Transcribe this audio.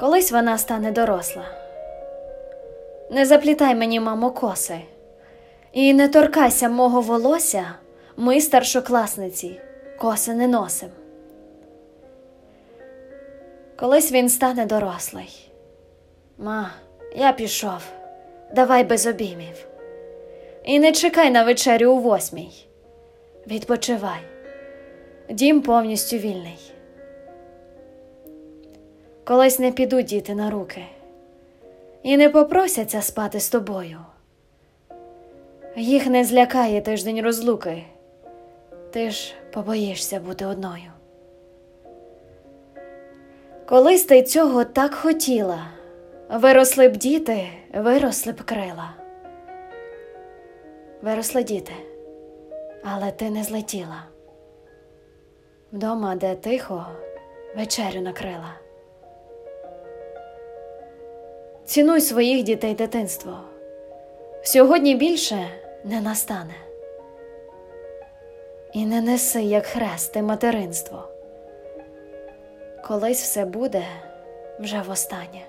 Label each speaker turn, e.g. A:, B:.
A: Колись вона стане доросла. Не заплітай мені, мамо, коси, і не торкайся мого волосся, ми, старшокласниці, коси не носим. Колись він стане дорослий. Ма, я пішов, давай без обіймів. І не чекай на вечерю у восьмій. Відпочивай. Дім повністю вільний. Колись не підуть діти на руки і не попросяться спати з тобою. Їх не злякає тиждень розлуки, ти ж побоїшся бути одною. Колись ти цього так хотіла, виросли б діти, виросли б крила. Виросли діти, але ти не злетіла. Вдома, де тихо, вечерю накрила. Цінуй своїх дітей дитинство. Сьогодні більше не настане. І не неси, як хрести, материнство. Колись все буде вже востаннє.